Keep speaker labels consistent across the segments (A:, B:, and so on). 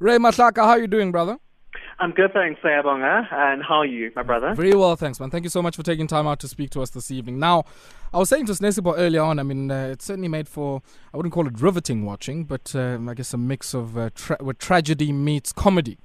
A: Ray Mahlaka, how are you doing, brother?
B: I'm good, thanks, Sayabonga. And how are you, my brother?
A: Very well, thanks, man. Thank you so much for taking time out to speak to us this evening. Now, I was saying to Snesibo earlier on, I mean, uh, it's certainly made for, I wouldn't call it riveting watching, but um, I guess a mix of uh, tra- where tragedy meets comedy.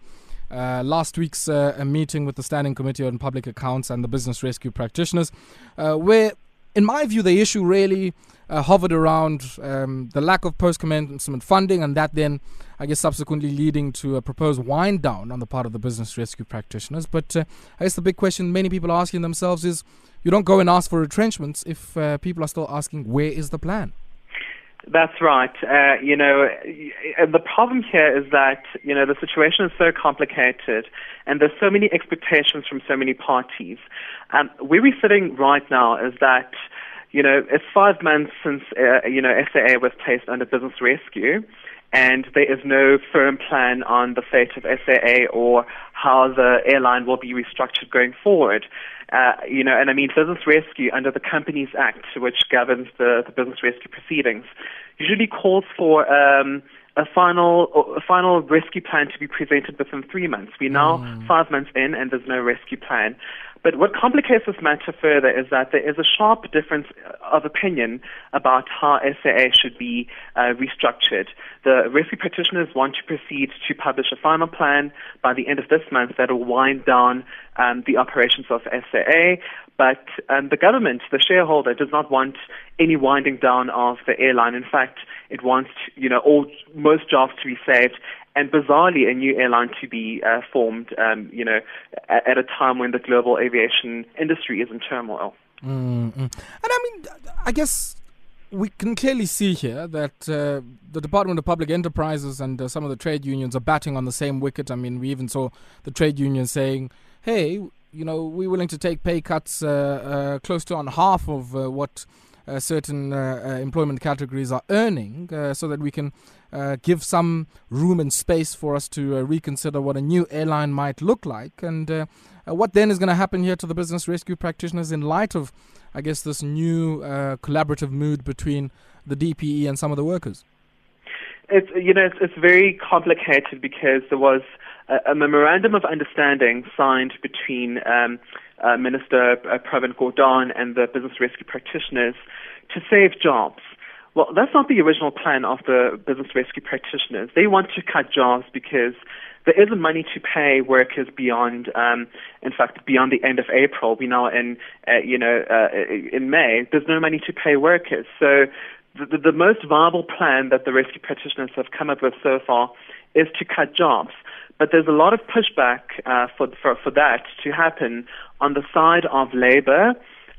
A: Uh, last week's uh, a meeting with the Standing Committee on Public Accounts and the Business Rescue Practitioners, uh, where, in my view, the issue really uh, hovered around um, the lack of post commencement funding, and that then, I guess, subsequently leading to a proposed wind down on the part of the business rescue practitioners. But uh, I guess the big question many people are asking themselves is you don't go and ask for retrenchments if uh, people are still asking, where is the plan?
B: That's right. Uh, you know, the problem here is that, you know, the situation is so complicated and there's so many expectations from so many parties. Um, where we're sitting right now is that you know, it's five months since, uh, you know, SAA was placed under business rescue, and there is no firm plan on the fate of SAA or how the airline will be restructured going forward. Uh, you know, and I mean, business rescue under the Companies Act, which governs the, the business rescue proceedings, usually calls for um, a final a final rescue plan to be presented within three months. We're now mm. five months in, and there's no rescue plan. But what complicates this matter further is that there is a sharp difference of opinion about how SAA should be uh, restructured. The rescue practitioners want to proceed to publish a final plan by the end of this month that will wind down um, the operations of SAA. But um, the government, the shareholder, does not want any winding down of the airline. In fact, it wants, you know, all most jobs to be saved and bizarrely, a new airline to be uh, formed, um, you know, at, at, a time when the global aviation industry is in turmoil.
A: Mm-hmm. And I mean, I guess we can clearly see here that uh, the Department of Public Enterprises and uh, some of the trade unions are batting on the same wicket. I mean, we even saw the trade union saying, "Hey, you know, we're willing to take pay cuts uh, uh close to on half of uh, what." Uh, certain uh, uh, employment categories are earning so that we can give some room and space for us to reconsider what a new airline might look like and what then is going to happen here to the business rescue practitioners in light of, I guess, this new collaborative mood between the DPE and some of the workers?
B: It's you know it's, it's very complicated because there was a, memorandum of understanding signed between um, uh, Minister uh, Pravin and the business rescue practitioners to save jobs. Well, that's not the original plan of the business rescue practitioners. They want to cut jobs because there isn't money to pay workers beyond, um, in fact, beyond the end of April. We now in, uh, you know, uh, in May. There's no money to pay workers. So the, the, the most viable plan that the rescue practitioners have come up with so far is to cut jobs. But there's a lot of pushback uh, for, for, for that to happen on the side of labor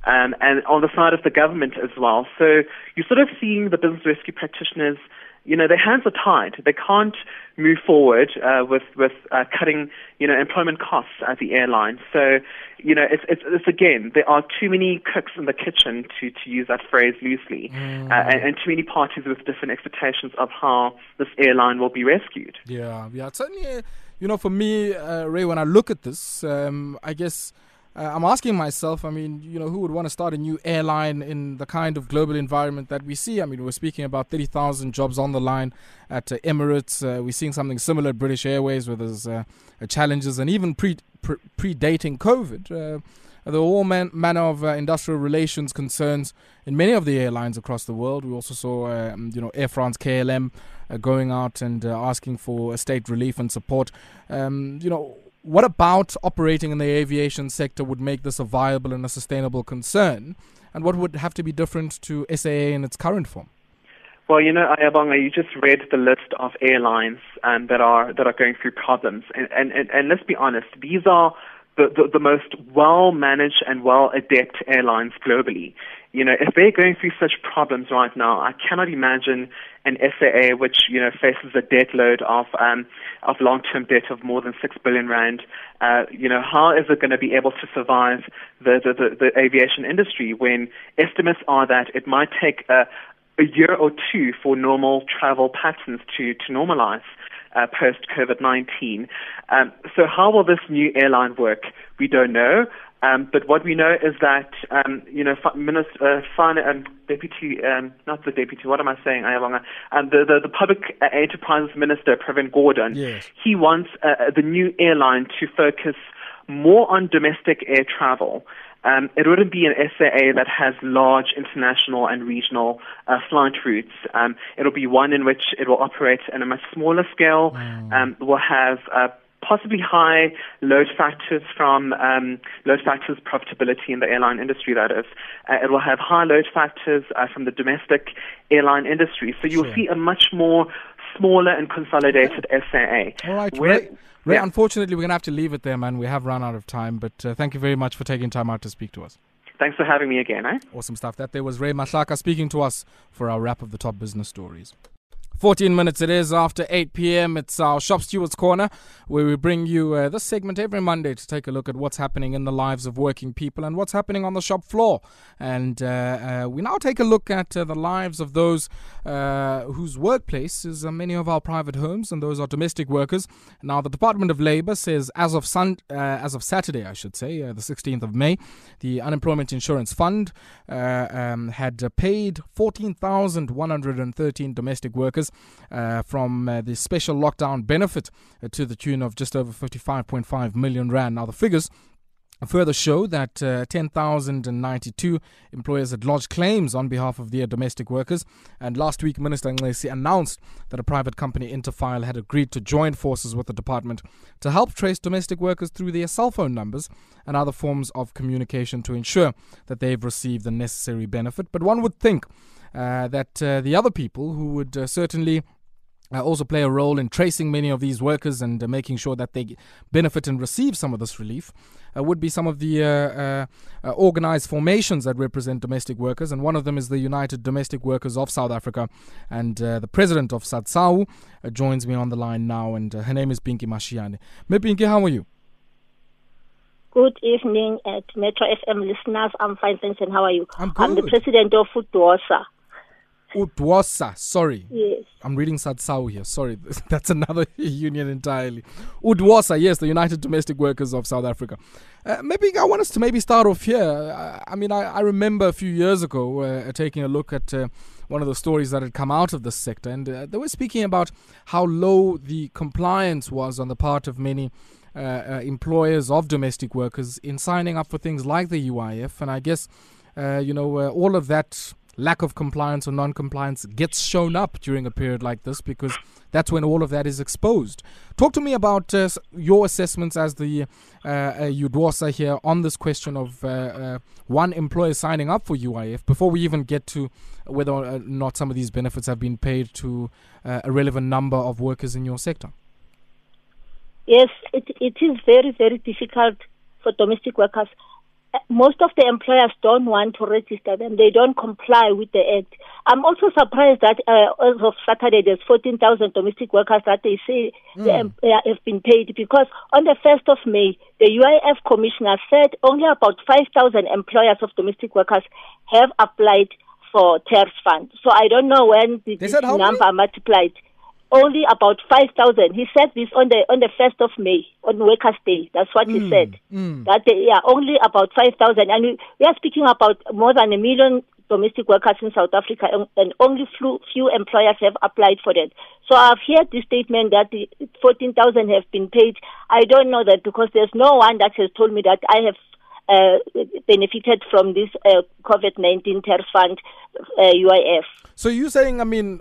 B: um, and on the side of the government as well. So you're sort of seeing the business rescue practitioners you know, their hands are tied. They can't move forward uh, with with uh, cutting, you know, employment costs at the airline. So, you know, it's, it's, it's again there are too many cooks in the kitchen to to use that phrase loosely, mm. uh, and, and, too many parties with different expectations of how this airline will be rescued.
A: Yeah, yeah, certainly. You know, for me, uh, Ray, when I look at this, um, I guess uh, I'm asking myself, I mean, you know, who would want to start a new airline in the kind of global environment that we see? I mean, we're speaking about 30,000 jobs on the line at uh, Emirates. Uh, we're seeing something similar at British Airways where there's uh, challenges and even pre, pre- predating COVID. Uh, there are all man- manner of uh, industrial relations concerns in many of the airlines across the world. We also saw, um, you know, Air France, KLM going out and asking for state relief and support. Um, you know, what about operating in the aviation sector would make this a viable and a sustainable concern? And what would have to be different to SAA in its current form?
B: Well, you know, Ayabonga, you just read the list of airlines um, that are that are going through problems, and and, and, and let's be honest, these are the, the, the most well managed and well adept airlines globally. You know, if they're going through such problems right now, I cannot imagine an SAA which you know faces a debt load of um, of long term debt of more than six billion rand. Uh, you know, how is it going to be able to survive the, the, the, the aviation industry when estimates are that it might take a, a year or two for normal travel patterns to to normalize? Uh, post COVID 19. Um, so, how will this new airline work? We don't know. Um, but what we know is that, um, you know, Minister, uh, um, Deputy, um, not the Deputy, what am I saying, Ayabonga, um, the, the, the Public Enterprises Minister, Pravin Gordhan,
A: yes.
B: he wants uh, the new airline to focus more on domestic air travel. Um, it wouldn't be an SAA that has large international and regional uh, flight routes. Um, it'll be one in which it will operate in a much smaller scale. Mm. Um, will have uh, possibly high load factors from um, load factors profitability in the airline industry. That is, uh, it will have high load factors uh, from the domestic airline industry. So you'll sure. see a much more smaller and consolidated SAA.
A: All right. Where, Ray, yeah. unfortunately, we're going to have to leave it there, man. We have run out of time, but uh, thank you very much for taking time out to speak to us.
B: Thanks for having me again, eh?
A: Awesome stuff. That there was Ray Mahlaka speaking to us for our wrap of the top business stories. 14 minutes it is after 8 p.m. It's our Shop Stewards Corner, where we bring you uh, this segment every Monday to take a look at what's happening in the lives of working people and what's happening on the shop floor. And uh, uh, we now take a look at uh, the lives of those uh, whose workplace is uh, many of our private homes, and those are domestic workers. Now, the Department of Labor says as of sun, as of Saturday, I should say, the 16th of May, the Unemployment Insurance Fund um, had paid 14,113 domestic workers uh, from uh, the special lockdown benefit uh, to the tune of just over 55.5 million rand. Now, the figures further show that uh, 10,092 employers had lodged claims on behalf of their domestic workers. And last week, Minister Nxesi announced that a private company, Interfile, had agreed to join forces with the department to help trace domestic workers through their cell phone numbers and other forms of communication to ensure that they've received the necessary benefit. But one would think that uh, the other people who would uh, certainly uh, also play a role in tracing many of these workers and uh, making sure that they benefit and receive some of this relief uh, would be some of the organized formations that represent domestic workers. And one of them is the United Domestic Workers of South Africa. And the president of SADSAWU joins me on the line now, and her name is Pinky Mashiane. Pinky, how are you?
C: Good evening at Metro FM listeners. I'm fine, thanks. And how are you?
A: I'm good.
C: I'm the president of UDWOSA.
A: UDWOSA, sorry.
C: Yes.
A: I'm reading SADSAWU here. Sorry, that's another union entirely. UDWOSA, yes, the United Domestic Workers of South Africa. Uh, maybe I want us to maybe start off here. Uh, I mean, I, I, remember a few years ago uh, taking a look at uh, one of the stories that had come out of this sector, and uh, they were speaking about how low the compliance was on the part of many uh, employers of domestic workers in signing up for things like the UIF. And I guess, you know, all of that lack of compliance or non-compliance gets shown up during a period like this because that's when all of that is exposed. Talk to me about uh, your assessments as the uh, uh, here on this question of uh, uh, one employer signing up for UIF before we even get to whether or not some of these benefits have been paid to uh, a relevant number of workers in your sector.
C: Yes, it, it is very, very difficult for domestic workers most of the employers don't want to register them. They don't comply with the act. I'm also surprised that uh, as of Saturday, there's 14,000 domestic workers that they say mm. they, um, have been paid because on the 1st of May, the UIF commissioner said only about 5,000 employers of domestic workers have applied for TERS fund. So I don't know when this number multiplied only about 5,000. He said this on the on the 1st of May, on Workers' Day. That's what mm, he said. Mm. That they, yeah, only about 5,000. And we, we, are speaking about more than a million domestic workers in South Africa, and, and only few, few employers have applied for that. So I've heard the statement that the 14,000 have been paid. I don't know that because there's no one that has told me that I have uh, benefited from this uh, COVID 19 TERS fund, uh, UIF.
A: So you're saying, I mean,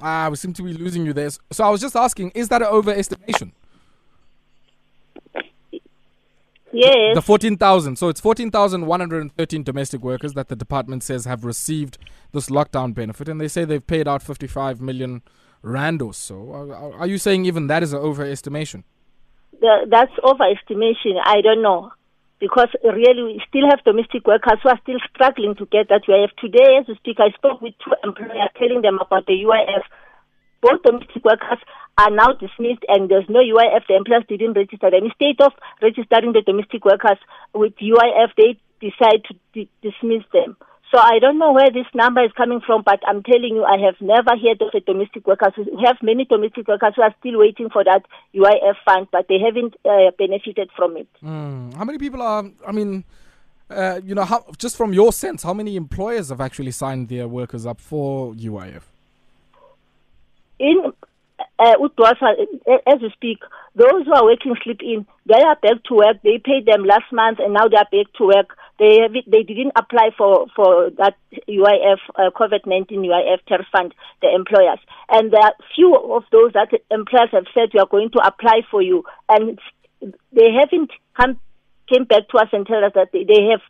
A: Ah, we seem to be losing you there. So I was just asking, is that an overestimation?
C: Yes.
A: The 14,000. So it's 14,113 domestic workers that the department says have received this lockdown benefit, and they say they've paid out 55 million rand or so. Are, are you saying even that is an overestimation?
C: the, that's overestimation. I don't know. Because really, we still have domestic workers who are still struggling to get that UIF. Today, as we speak, I spoke with two employers telling them about the UIF. Both domestic workers are now dismissed and there's no UIF. The employers didn't register them. Instead of registering the domestic workers with UIF, they decide to d- dismiss them. So I don't know where this number is coming from, but I'm telling you, I have never heard of a domestic workers. We have many domestic workers who are still waiting for that UIF fund, but they haven't uh, benefited from it.
A: Mm. How many people are, I mean, uh, you know, how, just from your sense, how many employers have actually signed their workers up for UIF?
C: In uh, as we speak, those who are working sleep in, they are back to work. They paid them last month and now they are back to work. They have, they didn't apply for, for that UIF, uh, COVID-19 UIF tariff fund, the employers. And there are few of those that employers have said we are going to apply for you. And they haven't come, came back to us and tell us that they, they have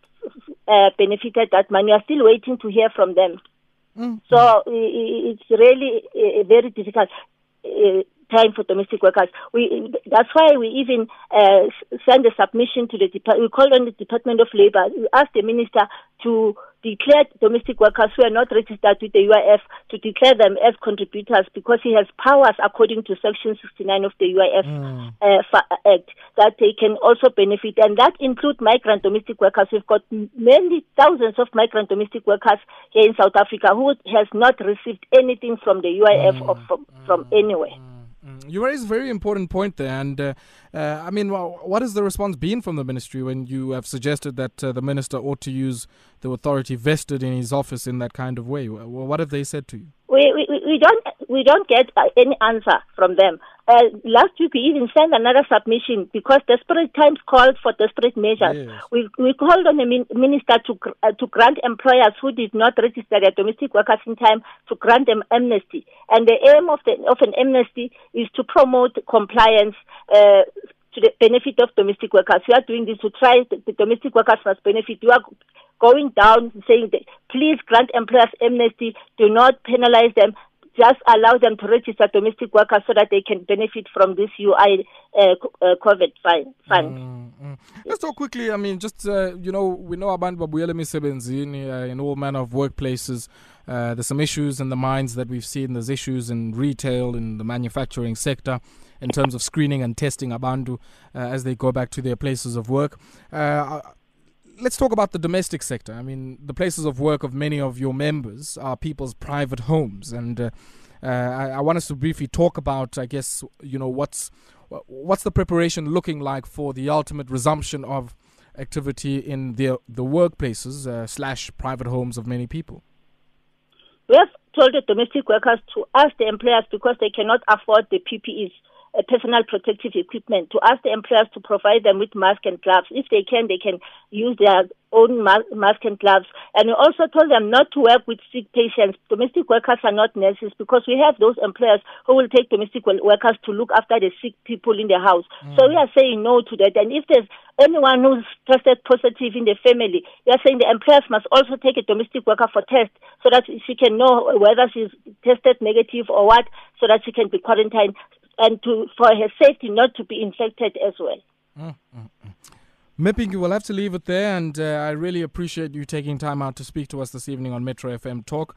C: uh, benefited that money. We are still waiting to hear from them. Mm. So it's really uh, very difficult. Uh, time for domestic workers. We that's why we even uh, send a submission to the department. We called on the Department of Labour. We asked the minister to declare domestic workers who are not registered with the UIF to declare them as contributors because he has powers according to Section 69 of the UIF mm. uh, Act that they can also benefit, and that includes migrant domestic workers. We've got many thousands of migrant domestic workers here in South Africa who has not received anything from the UIF mm. or from, from mm. anywhere.
A: You raise a very important point there, and uh, uh, I mean, what has the response been from the ministry when you have suggested that uh, the minister ought to use the authority vested in his office in that kind of way? What have they said to you?
C: We we, we don't we don't get uh, any answer from them. Uh, last week we even sent another submission because desperate times called for desperate measures. Yes. We we called on the min- minister to uh, to grant employers who did not register their domestic workers in time to grant them amnesty. And the aim of the of an amnesty is to promote compliance. Uh, to the benefit of domestic workers. We are doing this to try the, the domestic workers must benefit. We are going down saying that please grant employers amnesty, do not penalize them, just allow them to register domestic workers so that they can benefit from this UI uh, uh, COVID fund. Mm,
A: mm. Let's talk quickly. I mean, just uh, you know, we know about babuyela emisebenzini uh, in all manner of workplaces. Uh, there's some issues in the mines that we've seen. There's issues in retail, in the manufacturing sector, in terms of screening and testing abantu uh, as they go back to their places of work. Uh, let's talk about the domestic sector. I mean, the places of work of many of your members are people's private homes, and uh, uh, I, I, want us to briefly talk about, I guess, you know, what's what's the preparation looking like for the ultimate resumption of activity in the the workplaces uh, slash private homes of many people.
C: We have told the domestic workers to ask the employers because they cannot afford the PPEs uh, personal protective equipment, to ask the employers to provide them with masks and gloves. If they can, they can use their own mask and gloves. And we also told them not to work with sick patients. Domestic workers are not nurses because we have those employers who will take domestic workers to look after the sick people in the house. Mm. So we are saying no to that. And if there's anyone who's tested positive in the family, we are saying the employers must also take a domestic worker for test so that she can know whether she's tested negative or what, so that she can be quarantined and to for her safety not to be infected as well. Mm, mm,
A: mm. Mipinki, we'll have to leave it there, and uh, I really appreciate you taking time out to speak to us this evening on Metro FM Talk.